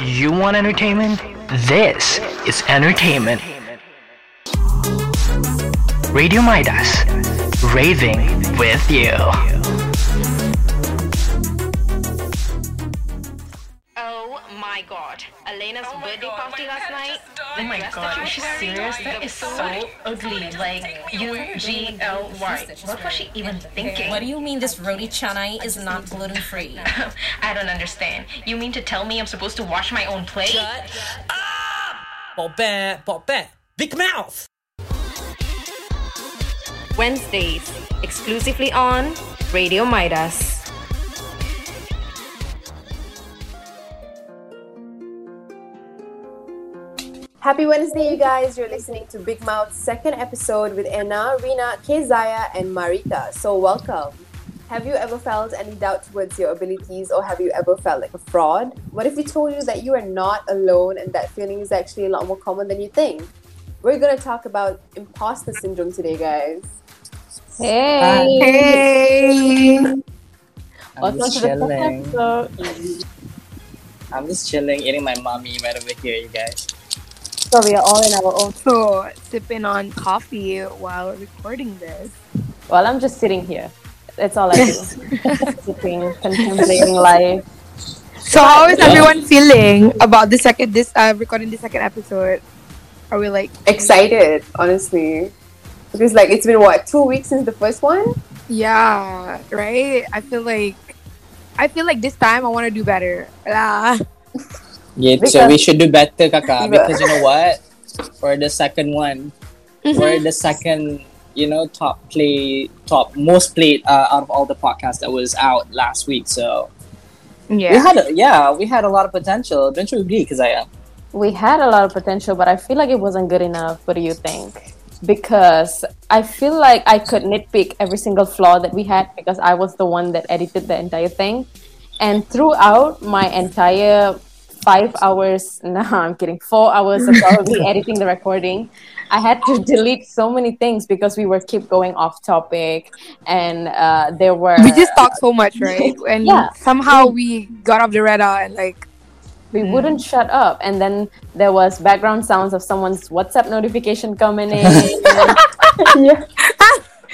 You want entertainment? This is entertainment. Radio Midas, raving with you. Oh my god. Elena's birthday party last night. Oh my god, is she serious? That is so ugly. Like U G L Y. What was she even thinking? What do you mean this roti canai is not gluten free? I don't understand. You mean to tell me I'm supposed to wash my own plate? Bop bat, bop bat. Big mouth. Wednesdays, exclusively on Radio Midas. Happy Wednesday, you guys. You're listening to Big Mouth's second episode with Anna, Rina, Kezaya, and Marika. So, welcome. Have you ever felt any doubt towards your abilities, or have you ever felt like a fraud? What if we told you that you are not alone and that feeling is actually a lot more common than you think? We're going to talk about imposter syndrome today, guys. Hey. Hey. Welcome I'm just to the second chilling. episode. I'm just chilling, eating my mommy right over here, you guys. So we are all in our own. So sipping on coffee while recording this. Well, I'm just sitting here. That's all I do. Sitting, contemplating life. So how is everyone feeling about the second this uh recording the second episode? Are we like Excited, honestly. Because, like, it's been what, two weeks since the first one? yeah, right? I feel like I feel like this time I wanna do better. Ah. Yeah, so we should do better, Kaka, because you know what? For the second one, Mm-hmm. we're the second, you know, top play, top most played uh, out of all the podcasts that was out last week. So yeah, we had, a, yeah, we had a lot of potential. Don't you agree, Kazaya? We had a lot of potential, but I feel like it wasn't good enough. What do you think? Because I feel like I could nitpick every single flaw that we had because I was the one that edited the entire thing. And throughout my entire five hours, no, I'm kidding, four hours of probably editing the recording, I had to delete so many things because we were keep going off topic, and uh, there were We just talk so much, right? And Yeah. somehow we got off the radar and like we wouldn't shut up and then there was background sounds of someone's whatsapp notification coming in yeah.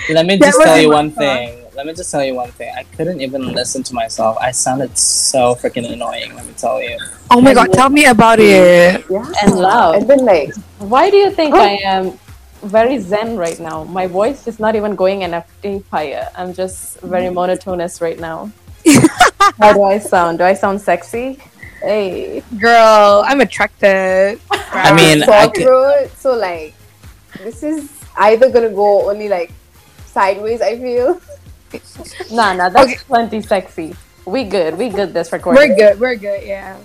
Let me just tell you my one thing. Let me just tell you one thing. I couldn't even listen to myself. I sounded so freaking annoying. Let me tell you. Oh my god, tell me about it. Yeah. and loud And then, like, why do you think i am very zen right now my voice is not even going an octave higher i'm just very mm. monotonous right now how do i sound do i sound sexy hey Girl, I'm attracted. I mean, I sore could, throat. So, like, this is either gonna go only like sideways, I feel. nah nah that's Okay. plenty sexy we good we good this recording We're good. We're good. Yeah.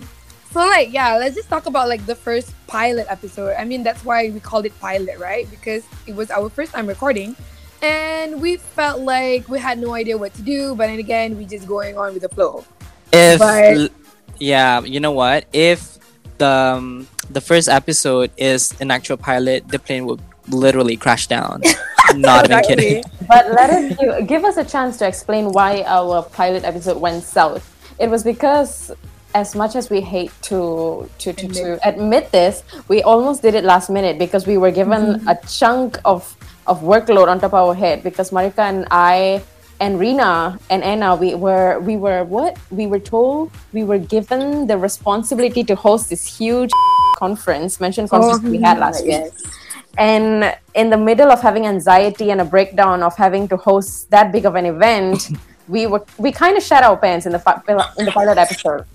So like yeah, let's just talk about like the first pilot episode. I mean that's why we called it pilot, right? Because it was our first time recording, and we felt like we had no idea what to do. But then again, we just going on with the flow. if But- yeah, you know what? If the um, the first episode is an actual pilot, the plane would literally crash down. Not even kidding. But let us give, give us a chance to explain why our pilot episode went south. It was because, as much as we hate to to, to, to admit this, we almost did it last minute because we were given mm-hmm. a chunk of of workload on top of our head because Marika and I and Rina and Anna we were we were what we were told we were given the responsibility to host this huge conference mentioned conference we had last week and in the middle of having anxiety and a breakdown of having to host that big of an event we were we kind of shat our pants in the in the pilot episode.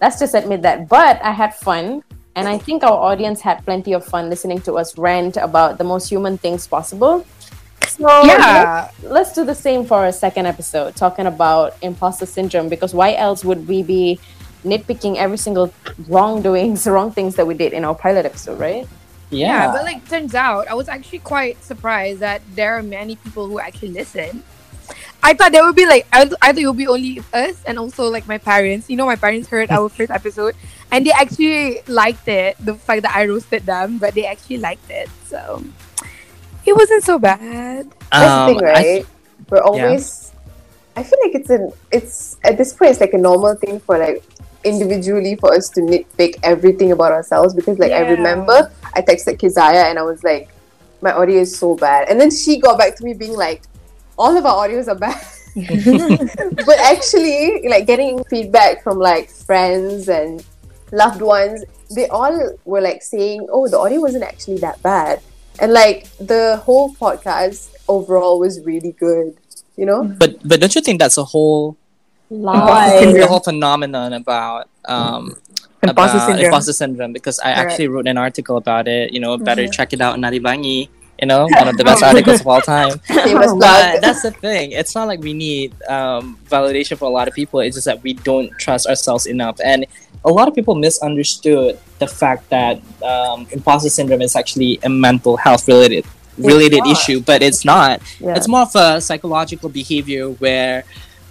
Let's just admit that. But i had fun and i think our audience had plenty of fun listening to us rant about the most human things possible. So Yeah. let's, let's do the same for our second episode talking about imposter syndrome because why else would we be nitpicking every single wrongdoings wrong things that we did in our pilot episode right Yeah, Yeah. but like turns out, I was actually quite surprised that there are many people who actually listen. I thought there would be like I, I thought it would be only us and also like my parents. You know, my parents heard our first episode and they actually liked it. The fact that I roasted them, but they actually liked it. So it wasn't so bad. That's the Um, thing, right? th- We're always. I feel like it's an. It's at this point, it's like a normal thing for like individually for us to nitpick everything about ourselves because like I remember I texted Kizaya and I was like, my audio is so bad. And then she got back to me being like, all of our audios are bad. but actually, like getting feedback from like friends and loved ones, they all were like saying, "Oh, the audio wasn't actually that bad," and like the whole podcast overall was really good. You know? But but don't you think that's a whole Lie. the whole phenomenon about um Imposter about syndrome. imposter syndrome because I actually wrote an article about it. You know, better check it out in Naribangi. You know, one of the best articles of all time. But that's the thing. It's not like we need um, validation for a lot of people. It's just that we don't trust ourselves enough. And a lot of people misunderstood the fact that um, imposter syndrome is actually a mental health related related issue, but it's not. Yeah. It's more of a psychological behavior where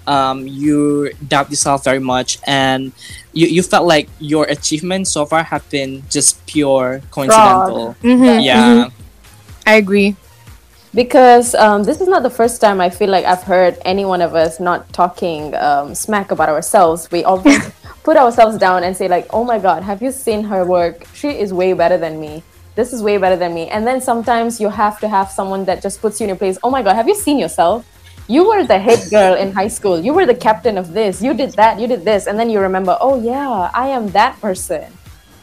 um, you doubt yourself very much and you, you felt like your achievements so far have been just pure coincidental. Mhm, Yeah. mhm. I agree. because um, this is not the first time I feel like I've heard any one of us not talking um, smack about ourselves. We always put ourselves down and say like, "Oh my God, have you seen her work? She is way better than me. This is way better than me." And then sometimes you have to have someone that just puts you in your place. Oh my God, have you seen yourself? You were the head girl in high school. You were the captain of this. You did that. You did this, and then you remember, "Oh yeah, I am that person."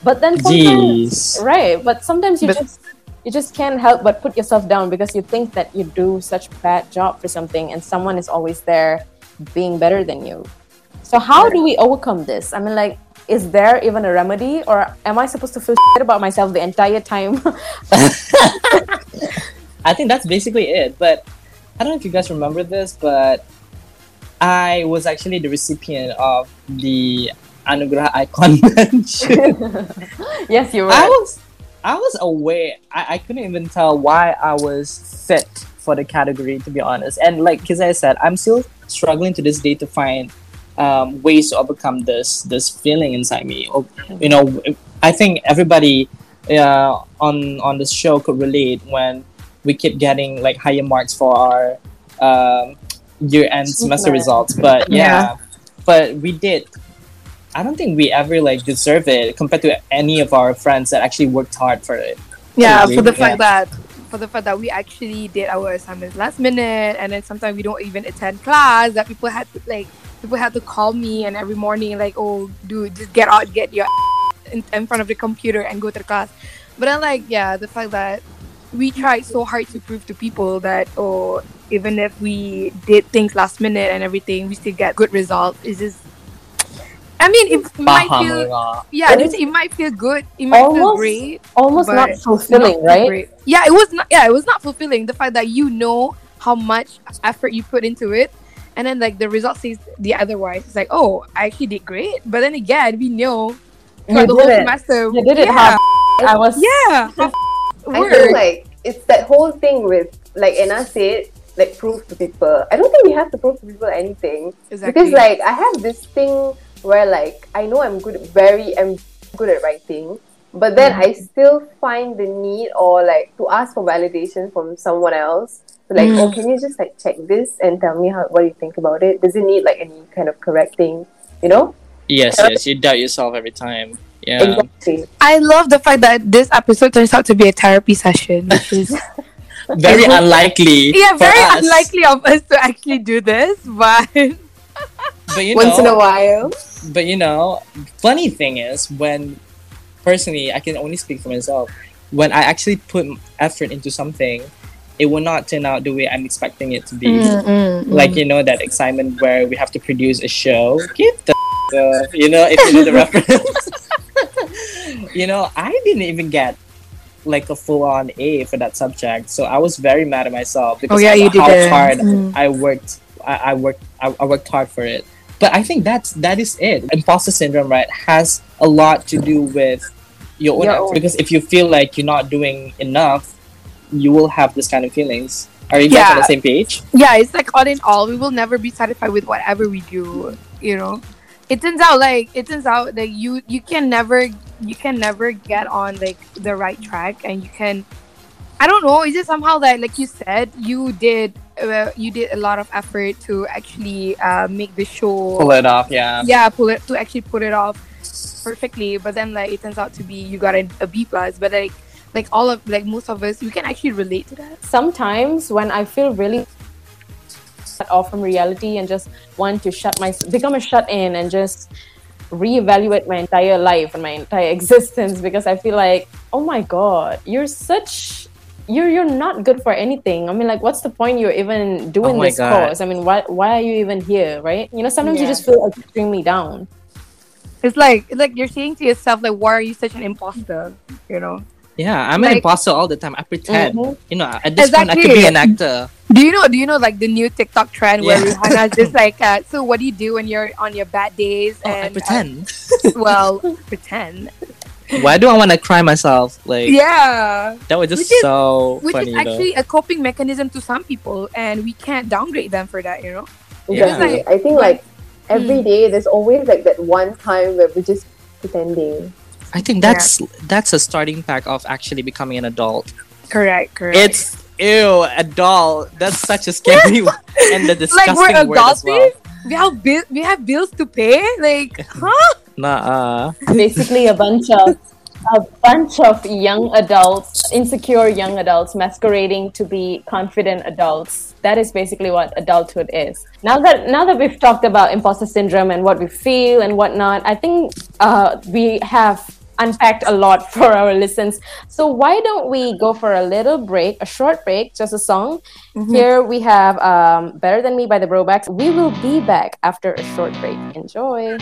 But then sometimes Jeez. right but sometimes you But- just you just can't help but put yourself down because you think that you do such bad job for something and someone is always there being better than you so how do we overcome this i mean like is there even a remedy or am i supposed to feel shit about myself the entire time I think that's basically it. But I don't know if you guys remember this, but I was actually the recipient of the Anugerah Icon mention. yes you were I was I was aware. I, I couldn't even tell why I was fit for the category to be honest. And like because I said, I'm still struggling to this day to find um, ways to overcome this this feeling inside me. Or, you know, I think everybody uh, on on this show could relate when we keep getting like higher marks for our um, year end semester results. But yeah, Yeah. but we did. I don't think we ever like deserve it compared to any of our friends that actually worked hard for it. Yeah, Yeah. for the fact that for the fact that we actually did our assignments last minute, and then sometimes we don't even attend class. That people had to like people had to call me and every morning like, oh, dude, just get out, get your in, in front of the computer and go to the class. But then like, yeah, the fact that we tried so hard to prove to people that oh, even if we did things last minute and everything, we still get good results. It's just. I mean, it might feel ah. yeah, it, it might feel good, it might feel Almost great, almost not fulfilling not right great. Yeah, it was not. Yeah, it was not fulfilling. The fact that you know how much effort you put into it, and then like the result says the otherwise. It's like, oh, I actually did great. But then again, we know You throughout the whole did it. semester. you did it yeah, half i was Yeah, half I feel like it's that whole thing with like Anna said, like prove to people. I don't think we have to prove to people anything. Exactly. Because like I have this thing where like I know I'm good very I'm good at writing, but then mm-hmm. I still find the need or like to ask for validation from someone else. So, like, oh, mm. can you just like check this and tell me how what you think about it? Does it need like any kind of correcting? You know? Yes, yes, you doubt yourself every time. Yeah. Exactly. I love the fact that this episode turns out to be a therapy session, which is Very unlikely. yeah, very us. unlikely of us to actually do this, but But you Once in a while. but you know, funny thing is when personally, I can only speak for myself. When I actually put effort into something, it will not turn out the way I'm expecting it to be. Mm-hmm. Like you know that excitement where we have to produce a show. Get the uh, you know if you know the reference. You know, I didn't even get like a full on A for that subject, so I was very mad at myself because Oh, yeah, you how didn't. hard Mm. I worked. I, I worked. I, I worked hard for it. But I think that's that is it. Imposter syndrome, right, has a lot to do with your own. Because if you feel like you're not doing enough, you will have this kind of feelings. Are you guys on the same page? yeah, it's like all in all, we will never be satisfied with whatever we do. You know, it turns out like it turns out that you you can never you can never get on like the right track, and you can. I don't know. is it somehow that, like you said, you did uh, you did a lot of effort to actually uh, make the show Pull it off, yeah. yeah pull it to actually put it off perfectly but then like it turns out to be you got a, a b plus but like like all of like most of us we can actually relate to that sometimes when I feel really cut off from reality and just want to shut my become a shut in and just reevaluate my entire life and my entire existence because I feel like oh my god you're such you're you're not good for anything. I mean like what's the point you're even doing Oh this God. course? I mean why why are you even here, right? You know sometimes you just feel extremely down. it's like it's like you're saying to yourself like why are you such an imposter you know Yeah, I'm an imposter all the time. I pretend. Mhm. You know, at this point, I could be an actor. do you know do you know like the new tiktok trend where Yeah. rihanna's just like uh, so what do you do when you're on your bad days Oh, and I pretend. uh, well pretend Why do I want to cry myself? Like, yeah that was just Which is- so which funny. is actually a coping mechanism to some people and we can't downgrade them for that you know Yeah. Exactly. I think like every day there's always like that one time where we're just pretending. I think that's that's a starting pack of actually becoming an adult. correct correct It's ew, a doll. That's such a scary one. and the disgusting like we're word as well. we have bill- we have bills to pay like huh Nah, basically a bunch of a bunch of young adults, insecure young adults masquerading to be confident adults. That is basically what adulthood is. Now that now that we've talked about imposter syndrome and what we feel and whatnot, I think uh, we have unpacked a lot for our listeners. So why don't we go for a little break, a short break, just a song. Here we have um, "Better Than Me" by the Brobecks. We will be back after a short break. Enjoy.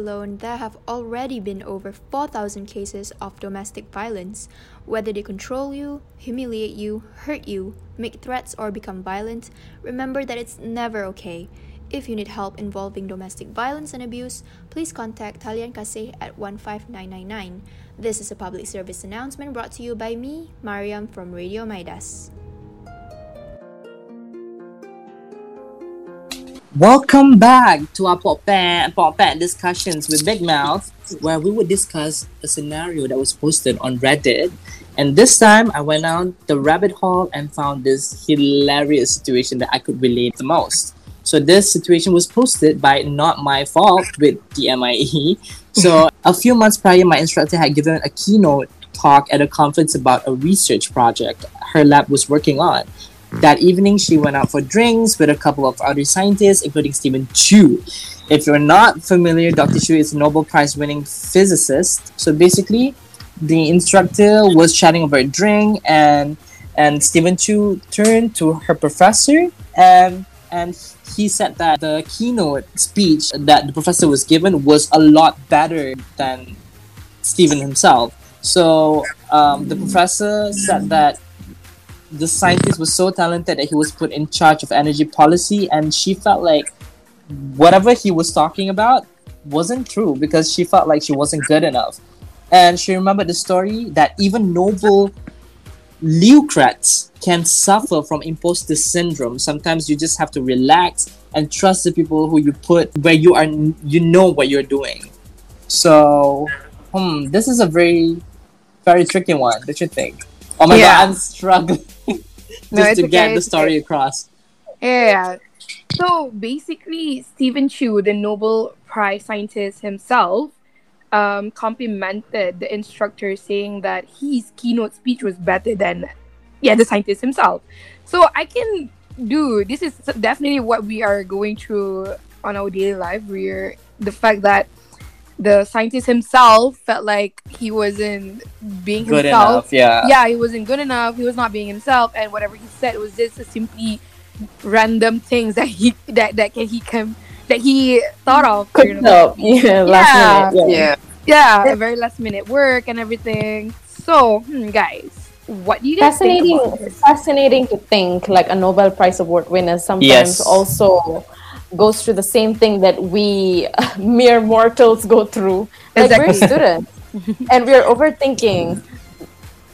Alone, there have already been over 4,000 cases of domestic violence. Whether they control you, humiliate you, hurt you, make threats, or become violent, remember that it's never okay. If you need help involving domestic violence and abuse, please contact Talian Kasih at 15999. This is a public service announcement brought to you by me, Mariam from Radio Midas. Welcome back to our Pop Pat, Pop discussions with Big Mouth, where we would discuss a scenario that was posted on Reddit. And this time, I went down the rabbit hole and found this hilarious situation that I could relate the most. So this situation was posted by Not My Fault with DMIE. So a few months prior, my instructor had given a keynote talk at a conference about a research project her lab was working on. That evening, she went out for drinks with a couple of other scientists, including Stephen Chu. If you're not familiar, Dr. Chu is a Nobel Prize winning physicist. So basically, the instructor was chatting over a drink, and and Stephen Chu turned to her professor and and he said that the keynote speech that the professor was given was a lot better than Stephen himself. So um, the professor said that the scientist was so talented that he was put in charge of energy policy, and she felt like whatever he was talking about wasn't true because she felt like she wasn't good enough. And she remembered the story that even Nobel laureates can suffer from imposter syndrome. Sometimes you just have to relax and trust the people who you put where you are. You know what you're doing. So, hmm, this is a very, very tricky one. Don't you think? Oh my Yeah. god, I'm struggling just No, to get the story across. Yeah. So basically, Stephen Chu, the Nobel Prize scientist himself, um, complimented the instructor, saying that his keynote speech was better than, yeah, the scientist himself. So I can do this is definitely what we are going through on our daily life. We're the fact that the scientist himself felt like he wasn't being Good himself. enough, yeah. Yeah, he wasn't good enough. He was not being himself, and whatever he said was just a simply random things that he that that can he can that he thought of. Could you know? help, yeah, last minute, yeah. yeah, a very last minute work and everything. So, hmm, guys, what do you guys think fascinating about this? fascinating to think like a nobel prize award winner sometimes Yes. also goes through the same thing that we mere mortals go through. Like we're students and we're overthinking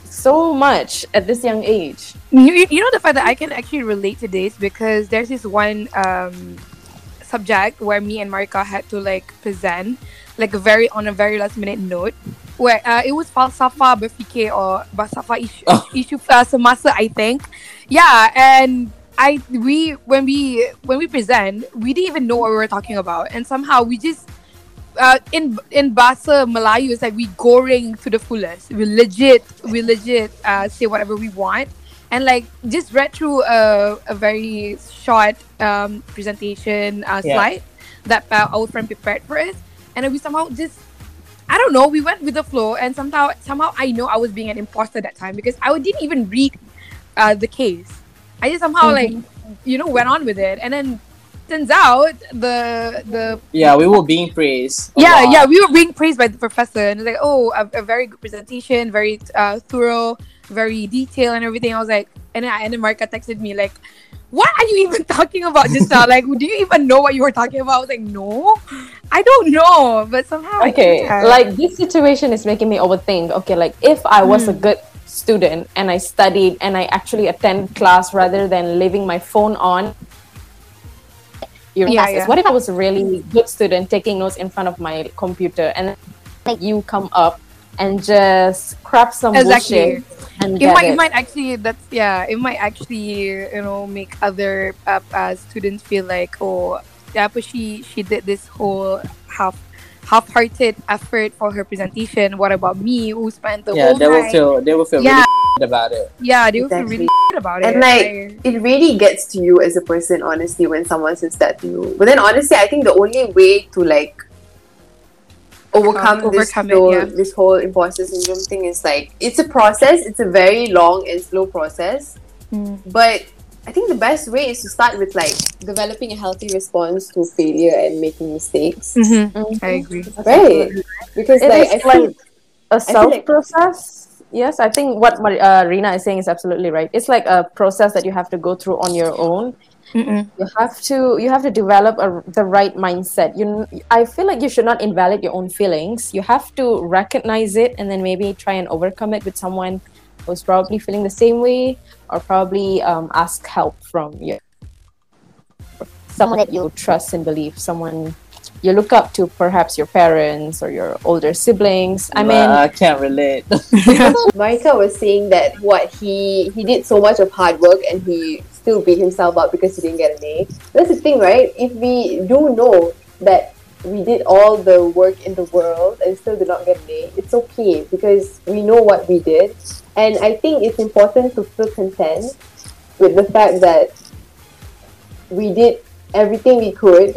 so much at this young age. You, you know the fact that I can actually relate to this because there's this one um, subject where me and Marika had to like present like a very on a very last minute note where uh, it was falsafa berfikir or falsafa isu, isu uh, semasa I think. Yeah and I we when we when we present we didn't even know what we were talking about and somehow we just uh, in in bahasa Melayu, it's like we goreng to the fullest. We legit, we legit uh, say whatever we want, and like just read through a, a very short um, presentation uh, Yeah. slide that uh, our friend prepared for us, and then we somehow just I don't know. We went with the flow, and somehow somehow I know I was being an imposter that time because I didn't even read uh, the case. I just somehow like you know went on with it, and then turns out the the Yeah, we were being praised. yeah, lot. yeah, we were being praised by the professor, and it's like, oh, a, a very good presentation, very uh, thorough, very detailed, and everything. I was like, and then, and then Marika texted me like, "What are you even talking about just now? like, do you even know what you were talking about?" I was like, "No, I don't know," but somehow okay think like this situation is making me overthink okay like if i was a Hmm. good student and i studied and i actually attend class rather than leaving my phone on your Yeah, classes yeah. what if i was a really good student taking notes in front of my computer and then you come up and just crap some exactly. bullshit and it might, it. it might actually that's yeah it might actually you know make other uh, uh, students feel like oh yeah but she she did this whole half half-hearted effort for her presentation what about me who spent the yeah, whole they will night feel they will feel Yeah. really about it. yeah they will feel Exactly. really about it and like it really gets to you as a person honestly when someone says that to you but then honestly i think the only way to like overcome, Um, this, overcome it, whole, yeah. this whole imposter syndrome thing is like it's a process it's a very long and slow process Mm. but I think the best way is to start with like developing a healthy response to failure and making mistakes. Mm-hmm. I agree. Right. Because It like is I feel like a self like- process. Yes, I think what Mar- uh, Rina is saying is absolutely right. It's like a process that you have to go through on your own. Mm-mm. You have to you have to develop a, the right mindset. You, I feel like you should not invalidate your own feelings. You have to recognize it and then maybe try and overcome it with someone who's probably feeling the same way, or probably um, ask help from your someone that you trust and believe, someone you look up to, perhaps your parents or your older siblings. I mean, I can't relate. Marika was saying that what he he did so much of hard work and he still beat himself up because he didn't get an A. That's the thing, right? If we do know that we did all the work in the world and still did not get an A, it's okay because we know what we did. And I think it's important to feel content with the fact that we did everything we could,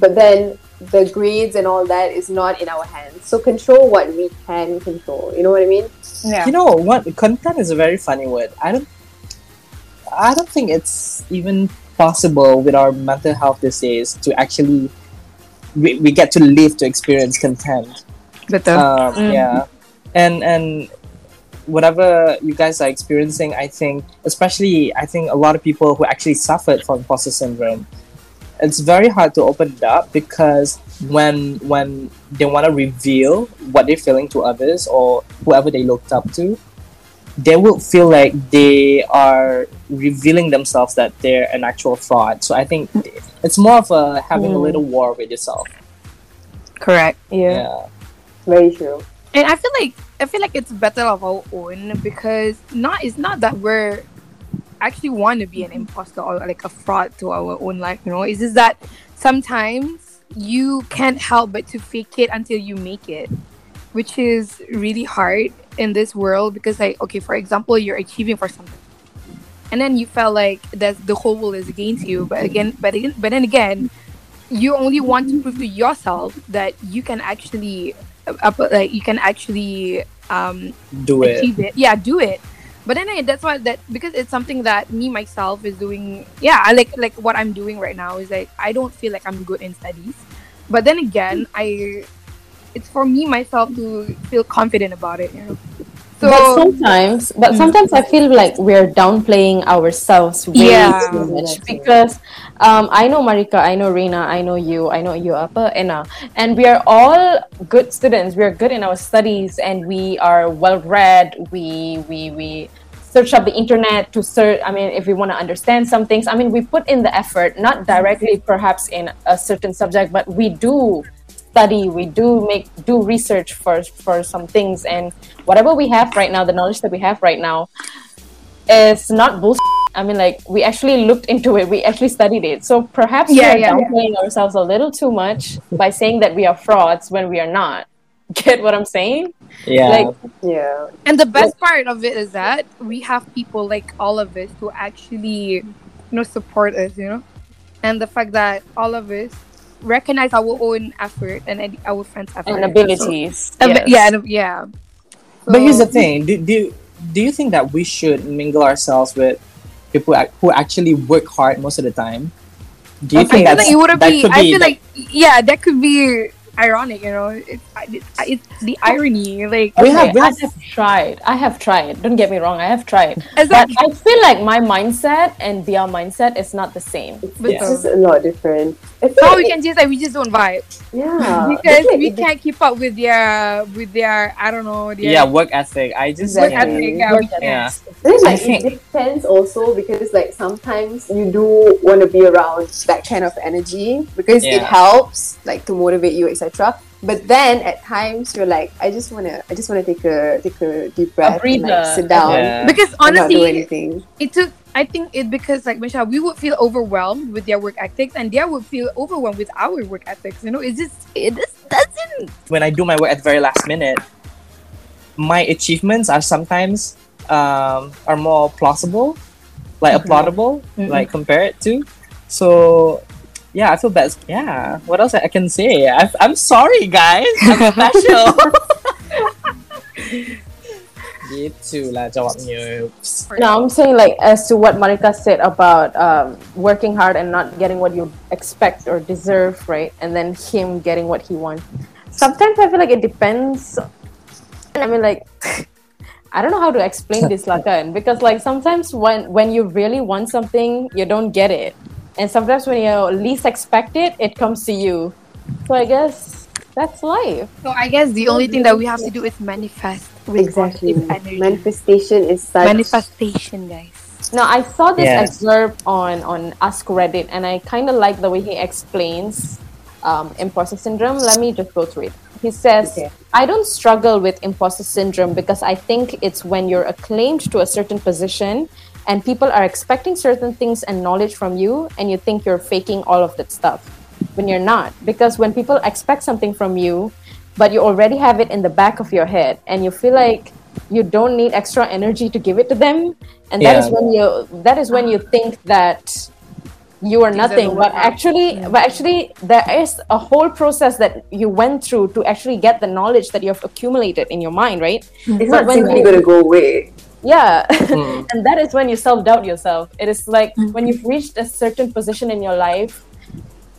but then the grades and all that is not in our hands. So control what we can control. You know what I mean? Yeah. You know what? Content is a very funny word. I don't. I don't think it's even possible with our mental health these days to actually we, we get to live to experience content. Betul. Um, Mm. Yeah, and and whatever you guys are experiencing, I think, especially I think a lot of people who actually suffered from imposter syndrome, it's very hard to open it up because when when they want to reveal what they're feeling to others or whoever they looked up to, they will feel like they are revealing themselves that they're an actual fraud. So I think it's more of a having a Mm. little war with yourself. Correct. yeah. Very true. And I feel like I feel like it's better of our own because not it's not that we're actually want to be an imposter or like a fraud to our own life, you know. It's just that sometimes you can't help but to fake it until you make it, which is really hard in this world because like okay, for example, you're achieving for something. And then you felt like that the whole world is against you, but again, but again, but then again, you only want to prove to yourself that you can actually uh, like you can actually um Do it. achieve it. Yeah do it. But then I, that's why that because it's something that me myself is doing yeah I like like what i'm doing right now is like i don't feel like i'm good in studies. But then again i it's for me myself to feel confident about it you know so but sometimes, but Mm. sometimes I feel like we're downplaying ourselves way Yeah. too much because um, I know Marika, I know Reina, I know you, I know you, Apa, Enna, and we are all good students. We are good in our studies, and we are well read. We we we search up the internet to search. I mean, if we want to understand some things, I mean, we put in the effort, not directly perhaps in a certain subject, but we do study we do make do research for for some things and whatever we have right now the knowledge that we have right now is not bullshit i mean like we actually looked into it we actually studied it so perhaps Yeah, we're yeah. downplaying ourselves a little too much by saying that we are frauds when we are not get what i'm saying Yeah. like Yeah. and the best part of it is that we have people like all of us who actually you know support us you know and the fact that all of us recognize our own effort and ed- our friends effort and abilities So- yes. yeah and- yeah But here's the thing: do, do do you think that we should mingle ourselves with people who actually work hard most of the time? Do you I think feel that's like it would that be. could I feel like yeah, that could be ironic. You know, it's it's, it's the irony. Like We Okay, have- we I have- have tried. I have tried. Don't get me wrong. I have tried. It's But like- I feel like my mindset and their mindset is not the same. It's Yeah. just a lot different. I feel how like we it- can just like we just don't vibe yeah. because like we can't keep up with their with their I don't know their yeah work ethic? I just work Exactly. ethic. Yeah, we can't. yeah. Then I like think- it depends also because like sometimes you do want to be around that kind of energy because it helps like to motivate you etc. But then at times you're like I just wanna I just wanna take a take a deep breath and breather. like sit down Yeah. Because and not do honestly, anything. it took. I think it because like Michelle, we would feel overwhelmed with their work ethics, and they would feel overwhelmed with our work ethics. You know, it's just it just doesn't. when I do my work at the very last minute, my achievements are sometimes um, are more plausible, like applaudable, Mhm. like compared to. So yeah, I feel bad. Yeah, what else I can say? I, I'm sorry, guys. I'm special. Gitu lah jawabnya. No, I'm saying like as to what Marika said about um, working hard and not getting what you expect or deserve, right? And then him getting what he wants. Sometimes I feel like it depends. I mean, like I don't know how to explain this, Lakan, because like sometimes when when you really want something, you don't get it, and sometimes when you least expect it, it comes to you. So I guess that's life. So I guess the only thing that we have to do is manifest with Exactly. Manifestation is such. Manifestation, guys. Now I saw this Yeah. excerpt on on Ask Reddit, and I kind of like the way he explains um, imposter syndrome. Let me just go through it. He says, Okay. "I don't struggle with imposter syndrome because I think it's when you're acclaimed to a certain position, and people are expecting certain things and knowledge from you, and you think you're faking all of that stuff when you're not. Because when people expect something from you, but you already have it in the back of your head, and you feel like you don't need extra energy to give it to them, and that is Yeah. when you that is when you think that you are nothing but wrong. actually but actually there is a whole process that you went through to actually get the knowledge that you have accumulated in your mind right It's But not when simply you- going to go away. Yeah Mm. and that is when you self-doubt yourself it is like mm. when you've reached a certain position in your life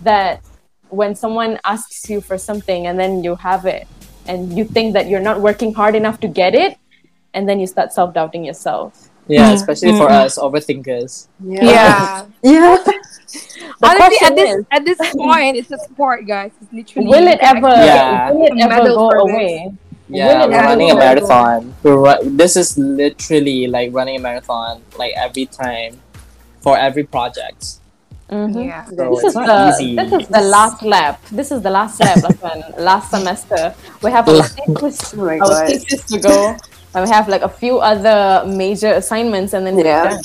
that when someone asks you for something and then you have it and you think that you're not working hard enough to get it and then you start self-doubting yourself Yeah, mm. especially for mm-hmm. us overthinkers. Yeah. Yeah. The Honestly, at this is, at this point, it's a sport, guys. It's literally. will it ever Yeah. will it ever go for this. away Yeah, Will we're running a marathon. We're ru- this is literally like running a marathon, like every time, for every project. Mhm. Yeah. So This is the easy. this is the last lap. This is the last lap of an last semester. We have our thesis, Oh our thesis to go, and we have like a few other major assignments, and then we're Yeah. done.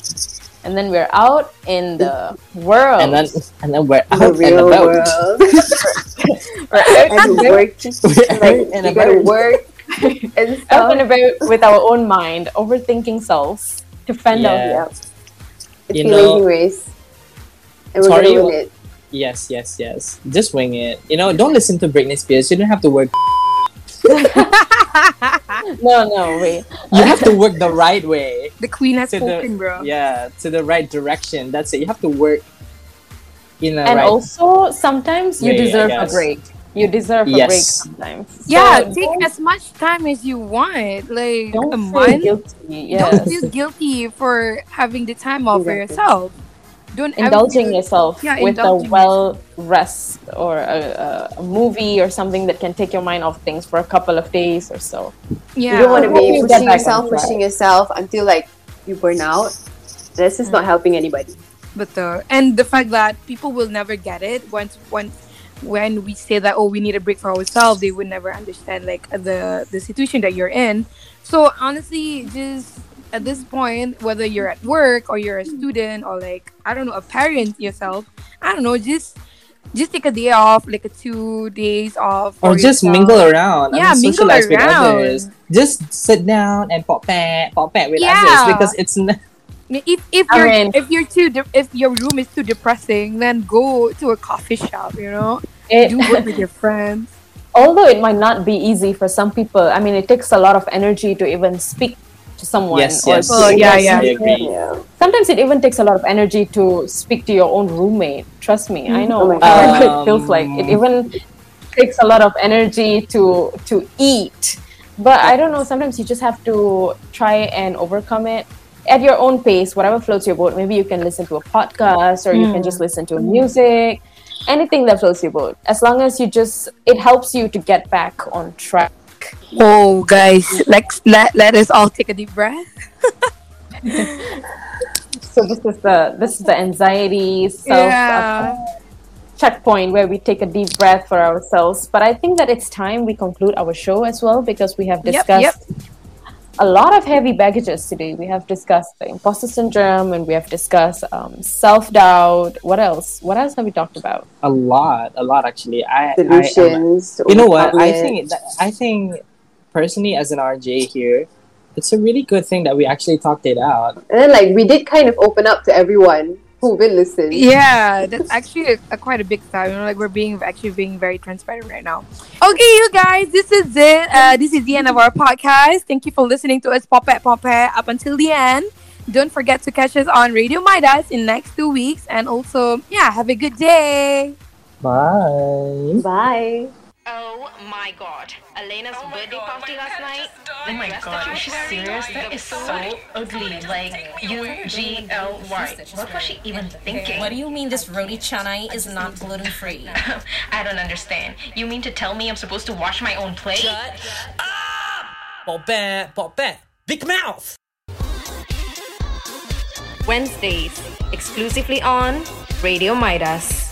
And then we're out in the world. And then and then we're The out and real about. world. we're out and work. Like, and you gotta work and out stuff. and about with our own mind, overthinking selves to fend out. Yeah. Yeah. It's You the know- amazing race. And we're Sorry, gonna win it. Yes, yes, yes. Just wing it. You know, don't listen to Britney Spears. You don't have to work. No, no, wait. You have to work the right way. The queen has To the- spoken, bro. Yeah, to the right direction. That's it. You have to work in a And right. also, sometimes you way, I deserve a break. You deserve a break sometimes. Yeah, So take as much time as you want. Like don't a feel month. guilty. Don't feel guilty for having the time off for yourself. Don't ever indulging feel- yourself Yeah, with a indulging well rest or a, a, a movie or something that can take your mind off things for a couple of days or so. Yeah. You don't want to be you pushing yourself, track. pushing yourself until like you burn out. This is not mm. helping anybody. But the and the fact that people will never get it once once when we say that oh we need a break for ourselves, they would never understand like the the situation that you're in. So honestly, just at this point, whether you're at work or you're a student or like I don't know a parent yourself, I don't know, just just take a day off, like a two days off, or for just yourself. mingle around. I Yeah, mean, mingle socialize with others. Just sit down and pop pat, pop pat with Yeah. others because it's n- If if I you're mean- if you're too de- if your room is too depressing, then go to a coffee shop. You know, It, do work with your friends. although it might not be easy for some people, I mean, it takes a lot of energy to even speak to someone. yes, or yes. to Oh, yeah, yeah. I agree. Yeah. Sometimes it even takes a lot of energy to speak to your own roommate. Trust me, I know. Oh I know what God. it feels like. It Um, even takes a lot of energy to to eat. But I don't know. Sometimes you just have to try and overcome it at your own pace, whatever floats your boat. Maybe you can listen to a podcast, or you can just listen to music. Anything that floats your boat, as long as you just, it helps you to get back on track. Oh, guys, let's let let us all take a deep breath. So this is the this is the anxiety self uh, Yeah. checkpoint where we take a deep breath for ourselves. But I think that it's time we conclude our show as well because we have Yep, discussed a lot of heavy baggages today. We have discussed the imposter syndrome and we have discussed um, self doubt. What else? What else have we talked about? A lot, a lot actually. I, I am, Solutions. you know what? I think that, I think personally as an RJ here, it's a really good thing that we actually talked it out. And then like we did kind of open up to everyone who will listen. Yeah, that's actually a, a quite a big style. You know, like we're being actually being very transparent right now. Okay, you guys, this is it. Uh, this is the end of our podcast. Thank you for listening to us pop it pop it up until the end. Don't forget to catch us on Radio Midas in next two weeks, and also yeah, have a good day. Bye. Bye. Oh my god. Elena's birthday party last night. Oh my god, is she oh serious? That is so ugly. Like U G L Y. What was she even thinking? What do you mean this roti canai is not gluten free? I don't understand. You mean to tell me I'm supposed to wash my own plate? Shut up! Pop it, pop it. Big mouth! Wednesdays, exclusively on Radio Midas.